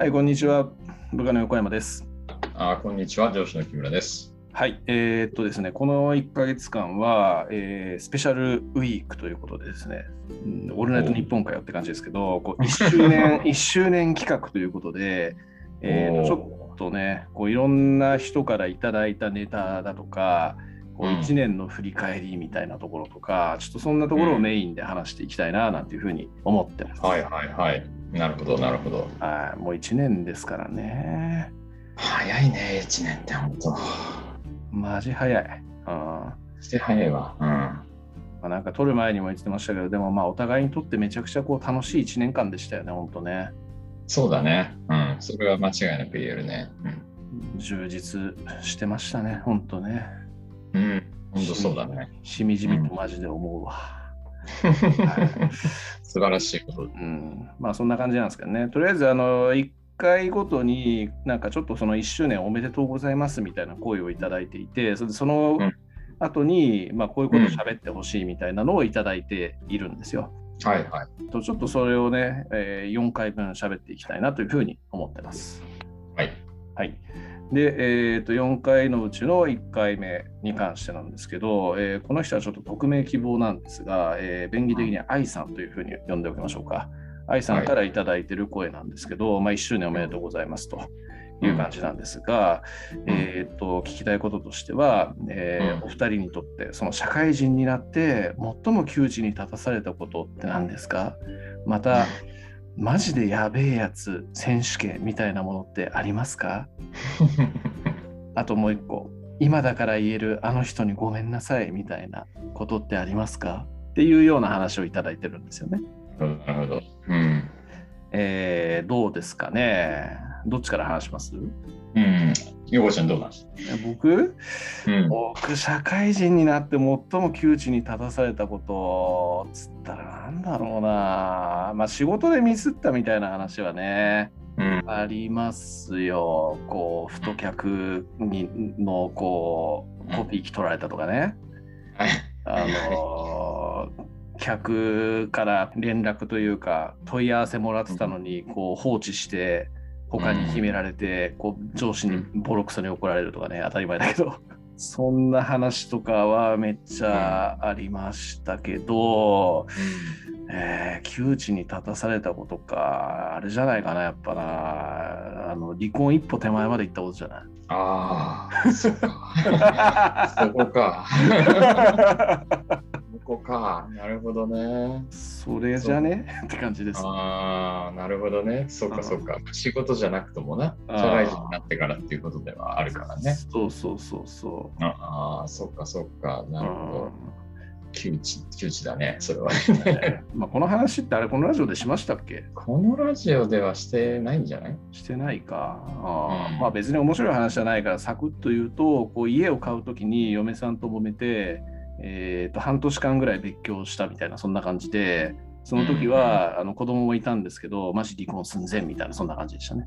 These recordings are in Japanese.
はい、こんにちは。部下の横山です。あこんにちは、上司の木村です。はい、えーっとですね、この1ヶ月間は、えースペシャルウィークということでですね、うんオールナイトニッポンかよって感じですけど、こう1周年、1周年企画ということで、えーちょっとね、こういろんな人からいただいたネタだとか、こううん1年の振り返りみたいなところとか、ちょっとそんなところをメインで話していきたいななんていうふうに思ってます。はいはいはい。なるほど、なるほど。はい、もう1年ですからね。早いね、1年って本当。マジ早い。うんして早いわ。うん。まあ、なんか撮る前にも言ってましたけど、でもまあお互いにとってめちゃくちゃこう楽しい1年間でしたよね、本当ね。そうだね。うん。それは間違いなく言えるね。充実してましたね、本当ね。うん。うん。本当そうだね。しみじみとマジで思うわ。素晴らしいこと。うん、まあそんな感じなんですけどね。とりあえず、あの、1回ごとになんかちょっとその1周年おめでとうございますみたいな声をいただいていて、それでそのうん後に、まあこういうこと喋ってほしいみたいなのをいただいているんですよ。はいはい。とちょっとそれをね、えー4回分喋っていきたいなというふうに思ってます。はい。はい。で、えーと、4回のうちの1回目に関してなんですけど、えーこの人はちょっと匿名希望なんですが、えー便宜的に愛さんというふうに呼んでおきましょうか。愛さんからいただいている声なんですけど、まあ、1周年おめでとうございますという感じなんですが、えーと、聞きたいこととしては、えーうん。お二人にとって、その社会人になって最も窮地に立たされたことって何ですか？また、マジでやべえやつ選手権みたいなものってありますか？あともう一個、今だから言えるあの人にごめんなさいみたいなことってありますか？っていうような話をいただいてるんですよね。なるほど。うん。えーどうですかね？どっちから話します？うん。よこちゃんどうなん僕？うん。僕、社会人になって最も窮地に立たされたことつったらなんだろうなまあ仕事でミスったみたいな話はねうん。ありますよ。こう、太客にのこうコピー機取られたとかね。はい。あのー客から連絡というか問い合わせもらってたのにこう放置して他に決められてこう上司にボロクソに怒られるとかね当たり前だけどそんな話とかはめっちゃありましたけど、えー窮地に立たされたことかあれじゃないかなやっぱなあの離婚一歩手前まで行ったことじゃないああ、そこか。そこか。なるほどね。それじゃね？って感じです。ああ、なるほどね。そうかそうか。仕事じゃなくともな、社会人になってからっていうことではあるからね。そうそうそうそああ、そっかそっか。う。なるほど。うん窮地、窮地だね、それは。まあこの話ってあれこのラジオでしましたっけ？このラジオではしてないんじゃない？してないか。あーうんまあ別に面白い話じゃないからサクッと言うとこう家を買うときに嫁さんと揉めて、えーと半年間ぐらい別居したみたいなそんな感じでその時は、あの子供もいたんですけどマジ離婚寸前みたいなそんな感じでしたね。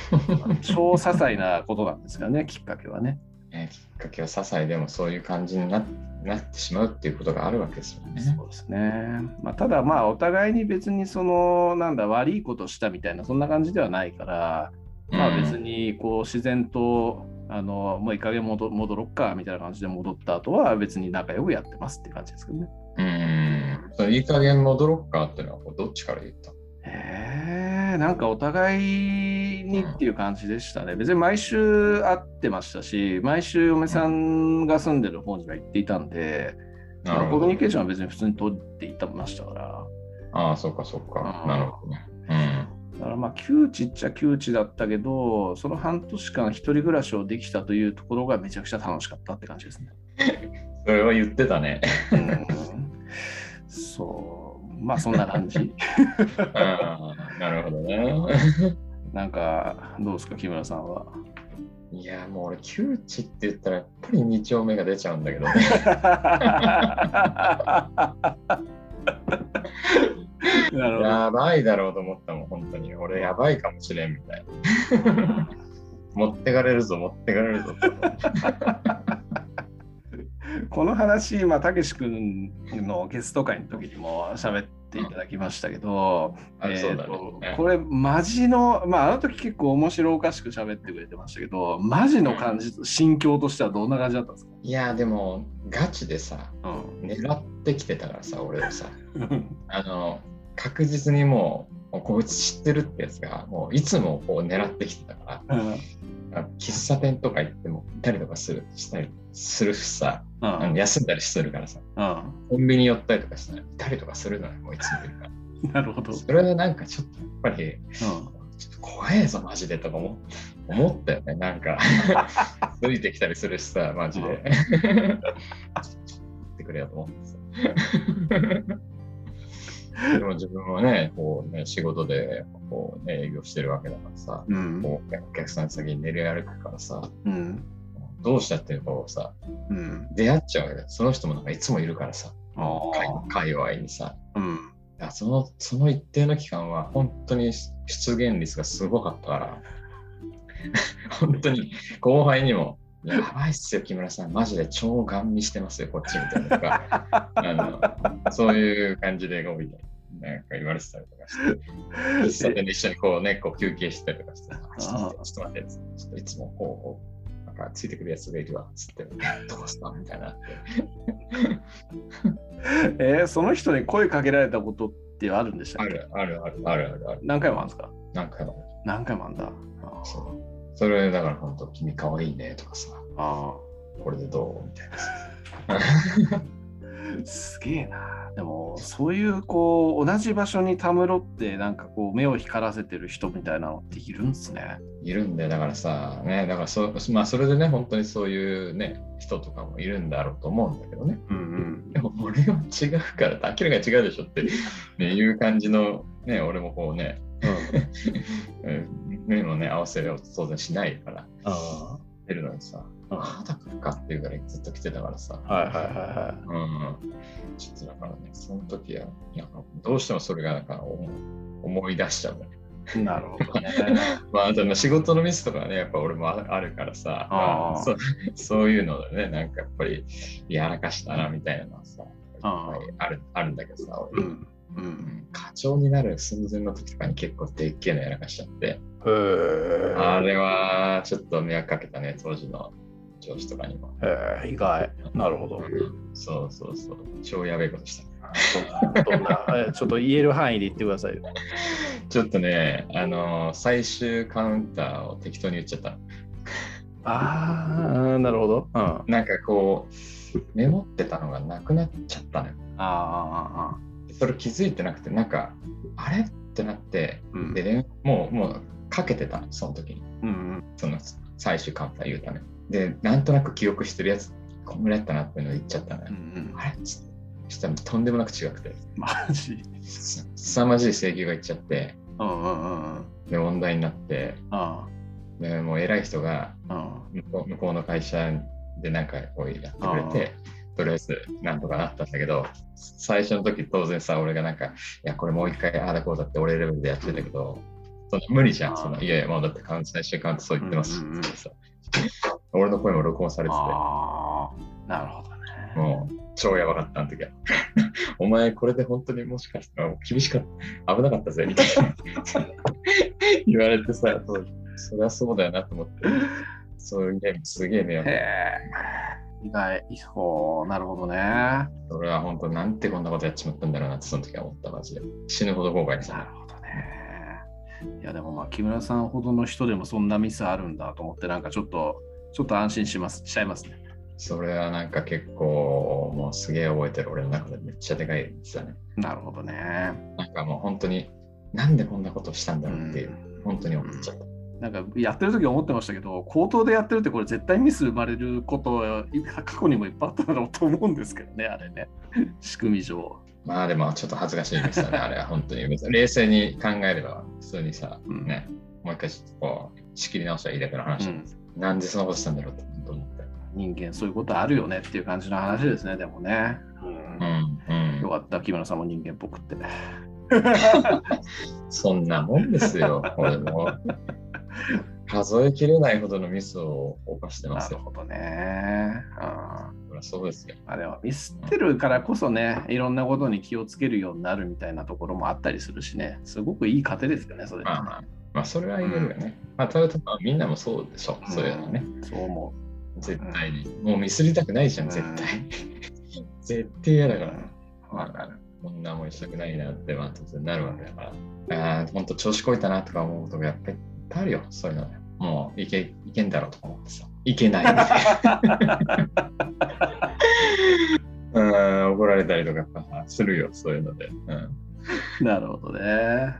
超些細なことなんですよねきっかけはね。ねきっかけは些細でもそういう感じにななってしまうっていうことがあるわけですよね。そうですね。まあ、ただまあお互いに別にそのなんだ悪いことしたみたいなそんな感じではないから、まあ別にこう自然とあのもういい加減戻戻ろっかみたいな感じで戻った後は別に仲良くやってますって感じですけどね。うん。そのいい加減戻ろっかっていうのはどっちから言ったへえなんかお互いにっていう感じでしたね。別に毎週会ってましたし、毎週嫁さんが住んでる方には行っていたんで、なるほどコミュニ。ケーションは別に普通に取っていたましたから。ああ、そうかそうかう。んなるほどね。うん。だからまあ窮地っちゃ窮地だったけど、その半年間一人暮らしをできたというところがめちゃくちゃ楽しかったって感じですね。それは言ってたね。うんそう、まあそんな感じ。なるほどね。なんかどうですか、木村さんは？いや、もう俺、窮地って言ったらやっぱり2丁目が出ちゃうんだけどね。やばいだろうと思ったもん、本当に。俺、やばいかもしれんみたいな。持ってかれるぞ、持ってかれるぞと。この話、まあ、たけし君のゲスト会の時にも喋っていただきましたけど、あえーね。とこれ、マジの、まあ、あの時結構面白おかしく喋ってくれてましたけど、マジの感じ、心境としてはどんな感じだったんですか？いや、でも、ガチでさ、うん。狙ってきてたからさ、俺をさ、あの、確実にもう、こいつ知ってるってやつが、もういつもこう狙ってきてたから、うん。あ喫茶店とか行ってもいたりとかするしたりするしさ、うんあの休んだりするからさ、うんコンビニ寄ったりとかしたらいたりとかするのよ、もういつもいるから。なるほど。それはなんかちょっとやっぱり、うちょっと怖えぞ、マジでとか思思ったよね、なんか。ついてきたりするしさ、マジで。ちょっと待ってくれよと思ってさ。でも自分はね、こうね、仕事でこう、ね、営業してるわけだからさ、ん。うん。こうお客さん先に練り歩くからさ、うん。どうしたっていうこうさ、うん。出会っちゃうわけだよ。その人もなんかいつもいるからさ、あ界界隈にさ。あ。うん。そのその一定の期間は本当に出現率がすごかったから、本当に後輩にも、やばいっすよ、木村さん、マジで超ガン見してますよ、こっちみたいなとか、あのそういう感じでこうみたいななんか言われてたりとかして、喫茶店で一緒にこうね、こう休憩したりとかして、あちょっと待って、ちょっといつもこうこう、なんかついてくるやつがいるわ、つって、どうしたみたいなって。えーその人に声かけられたことってあるんでしたっけ？あるあるあるあるあるある。何回もあるんですか？なんかあの何回もあるんだ。あそう。それだから本当、君かわいいねとかさ、あこれでどう？みたいな。すげえな。でも、そういう、こう、同じ場所にたむろって、なんかこう、目を光らせてる人みたいなのっているんですね。いるんで、だからさ、ね、だからそ,、まあ、それでね、本当にそういうね、人とかもいるんだろうと思うんだけどね。うんでも俺は違うから、明らかに違うでしょって、ね、いう感じの、ね、俺もこうね、うん。目もね、合わせるようと当然しないから、あ。出るのにさ、あ。まだ来るかっていうぐらいずっと来てたからさ、はいはいはうん、ちょっとだからね、その時は、いやどうしてもそれがなんか思思い出しちゃうね。いはい。なるほどね。まあ、あとまあ仕事のミスとかはね、やっぱ俺もああるからさ、あそうそういうのでね、なんかやっぱりやらかしたなみたいなのはさ、ああるあるんだけどさ、俺うん。う。うんん課長になる寸前の時とかに結構でっけえのやらかしちゃって。あれはちょっと迷惑かけたね、当時の上司とかにも。へえ、意外。なるほど。そうそうそう、超やべえことした。どんな、えちょっと言える範囲で言ってくださいよ。ちょっとね、あのー最終カウンターを適当に言っちゃった。ああ、なるほど。うん。あなんかこう、メモってたのがなくなっちゃったのよ。あ、それ気づいてなくて、なんか、あれ？ってなって、うん。で、ね、もう、もうかけてたの、その時に。うん。その最終カウンター言うため。で、なんとなく記憶してるやつ、こんぐらいやったなっていうのを言っちゃったのよ。うん。あれ？っつって。そしたらとんでもなく違くて、マジ。す凄まじい請求がいっちゃって、うんうんうんうん。で、問題になって、あでもう偉い人があ。向こう向こうの会社でなんかこうやってくれて、とりあえずなんとかなったんだけど、最初の時当然さ、俺がなんか、いや、これもう一回ああだこうだって俺レベルでやってたけど、その無理じゃん。そのいやいや、もうだって最終カウントそう言ってますし、うんうんうん俺の声も録音されてて、ああ。なるほどね。もう超やばかったあの時は。お前これで本当にもしかしたら厳しかった、危なかったぜ、みたいな 言われてさ、そりゃそうだよなと思って、そういうゲームすげえ迷惑。意外。そう、なるほどね。それは本当なんてこんなことやっちまったんだろうなってその時は思ったマジで死ぬほど後悔したなるほどね。いや、でもまあ、木村さんほどの人でもそんなミスあるんだと思って、なんかちょっと、ちょっと安心します、しちゃいますね。それはなんか結構もうすげえ覚えてる俺の中でめっちゃでかいですだねなるほどね。なんかもう本当になんでこんなことしたんだろうっていう、うん本当に思っちゃった、なんかやってる時思ってましたけど、口頭でやってるってこれ絶対ミス生まれることは過去にもいっぱいあっただろうと思うんですけどね、あれね。仕組み上。まあでもちょっと恥ずかしいですよねあれは本当に冷静に考えれば普通にさ、うんねもう一回ちょっとこう仕切り直したらいいだけの話なんです、なんでそんなことしたんだろうって本当思って人間そういうことあるよねっていう感じの話ですね、でもね。うんうんうんよかった、木村さんも人間っぽくって。そんなもんですよ俺も数えきれないほどのミスを犯してますよ。なるほどね。そりゃそうですよ。まあでもミスってるからこそね、いろんなことに気をつけるようになるみたいなところもあったりするしね、すごくいい糧ですよね、それ、まあまあ、まあ、それは言えるよね。まあ、トヨタはみんなもそうでしょ、そういうのね。そう思絶対に。もうミスりたくないじゃん、絶対。絶対嫌だから。う。わかる。こんな思いしたくないなって、まあ、突然なるわけだから。ああ、ほんと調子こいたなとか思うことがやっぱりいっぱいあるよ、そういうの。もういけいけんだろうとか思ってさ。いけない。うん、怒られたりとかするよ、そういうので。うんなるほどね。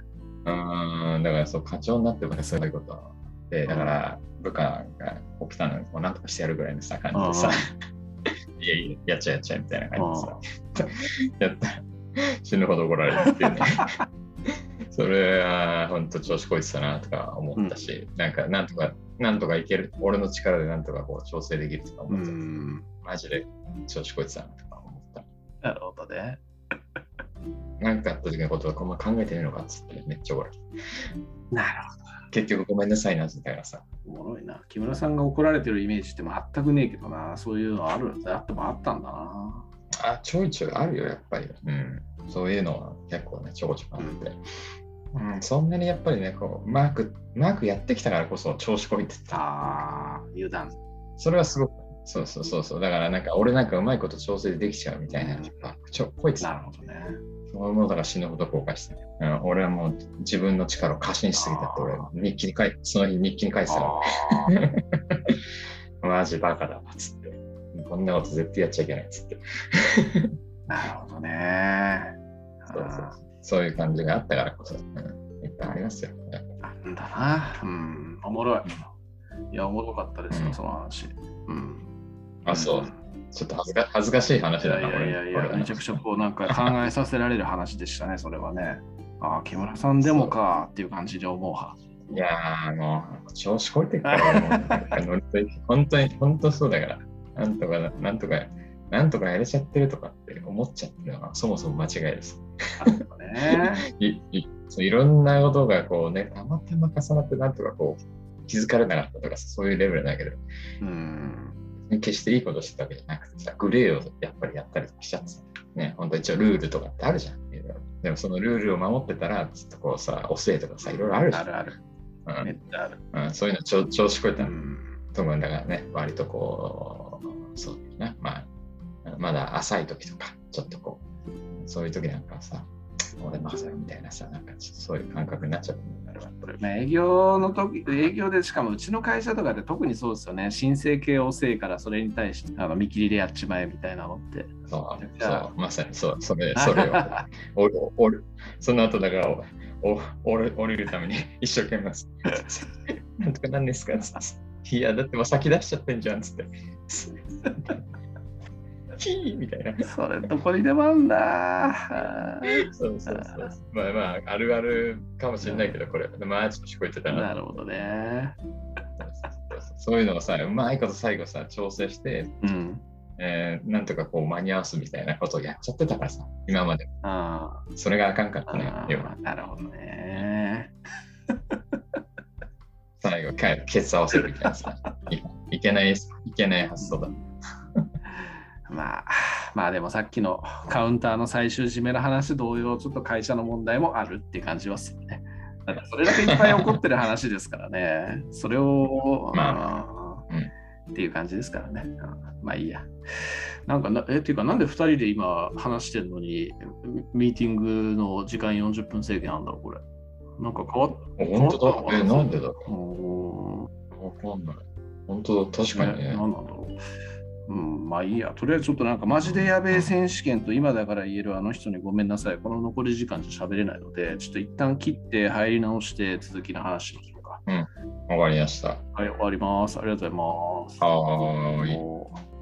うん、だからそう、課長になってもね、そういうことで、だから部下が起きたのに、もうなんとかしてやるぐらいのさ、感じでさ、いやいや、やっちゃえやっちゃえみたいな感じでさ、やったら死ぬほど怒られるっていうね。それは本当調子こいてたなとか思ったし、なんかなんとか、なんとかいける、俺の力でなんとかこう調整できるとかう思ってた、ん。マジで調子こいてたなとか思った。なるほどね。なんかあった時のことはこんま考えてみるのかっつってめっちゃ怒られる。なる結局ごめんなさいなみたいなさ。おもろいな。木村さんが怒られてるイメージって全くねえけどな。そういうのある。あってもあったんだな。あ、ちょいちょいあるよ、やっぱり。うん。そういうのは結構ね、ちょこちょこあって。うん、そんなにやっぱりね、こう、マーク、マークやってきたからこそ調子こいてた。ああ、油断。それはすごく、そうそうそうそう。だからなんか、俺なんかうまいこと調整できちゃうみたいな。うんちょ、こいてた。なるほどね。そういうものだから死ぬほど後悔して、うん。俺はもう自分の力を過信しすぎたって、俺、日記に書いて、その日日記に書いてた マジバカだわ、つって。こんなこと絶対やっちゃいけない、つって。あ、なるほどね。そうそうそういう感じがあったからこそ、うん、いっぱいありますよ。やっぱあんだな。うん、おもろい。いや、おもろかったですよ、うんその話。うん。あ、そう。ちょっと恥ずか恥ずかしい話だな、いやいやいや、めちゃくちゃこう、なんか考えさせられる話でしたね、それはね。ああ、木村さんでもかっていう感じで思うは。いやー、もう、調子こいてるから、本当に、本当そうだから、なんとか、なんとか、なんとかやれちゃってるとかって思っちゃってるのが、そもそも間違いです。ね。いいそういろんなことがこうね、たまたま重なって、なんとかこう、気づかれなかったとか、そういうレベルだけど、うん。決していいことしてたわけじゃなくてさ、グレーをやっぱりやったりしちゃってさ、ね、本当一応ルールとかってあるじゃん。でもそのルールを守ってたら、ちょっとこうさ、おせいとかさ、いろいろあるじゃん。あるある。めっちゃある。うんうん、そういうの調調子こいうたん。と思うんだからね、割とこう、そうだな、まあ、まだ浅い時とか、ちょっとこう、そういう時なんかはさ、俺任せろみたいなさ、なんかそういう感覚になっちゃうこれまあ営業の時、営業でしかもうちの会社とかで特にそうですよね。申請系遅いからそれに対してあの見切りでやっちまえみたいなのって。そう、そう、まさにそう、それ、それを、おる、おる、その後だから、お、お、おる、降りるために一生懸命。なんとかなんですか。いや、だってもう先出しちゃってんじゃん、つって。ヒーみたいな。それどこにでもあんだ。そうそうそう。まあまあ、あるあるかもしれないけど、これ、まあ、ちょっと聞こえてたな。なるほどね。そういうのをさ、うまいこと最後さ、調整して、うん。えーなんとかこう間に合わすみたいなことをやっちゃってたからさ、今まで。あそれがあかんかったねあ、要は。なるほどね。最後、かケツ合わせるみたいなさ。いいけない、いけない発想だ。まあ、まあでもさっきの カウンターの最終締めの話同様、ちょっと会社の問題もあるって感じはするね。だってそれだけいっぱい起こってる話ですからね。それを、まあっていう感じですからね。うんまあいいや。なんかな、え、っていうか、なんで2人で今話してるのに、ミミーティングの時間40分制限あるんだろう、これ。なんか変わっ本当だ。え、なんでだろう？わかんない。本当だ。確かにね。何なんだろう。うん、まあいいや。とりあえずちょっとなんかマジでやべえ選手権と今だから言えるあの人にごめんなさい。この残り時間じゃ喋れないので、ちょっと一旦切って入り直して続きの話しましょうか。わかりました。はい、終わります。ありがとうございます。はーい。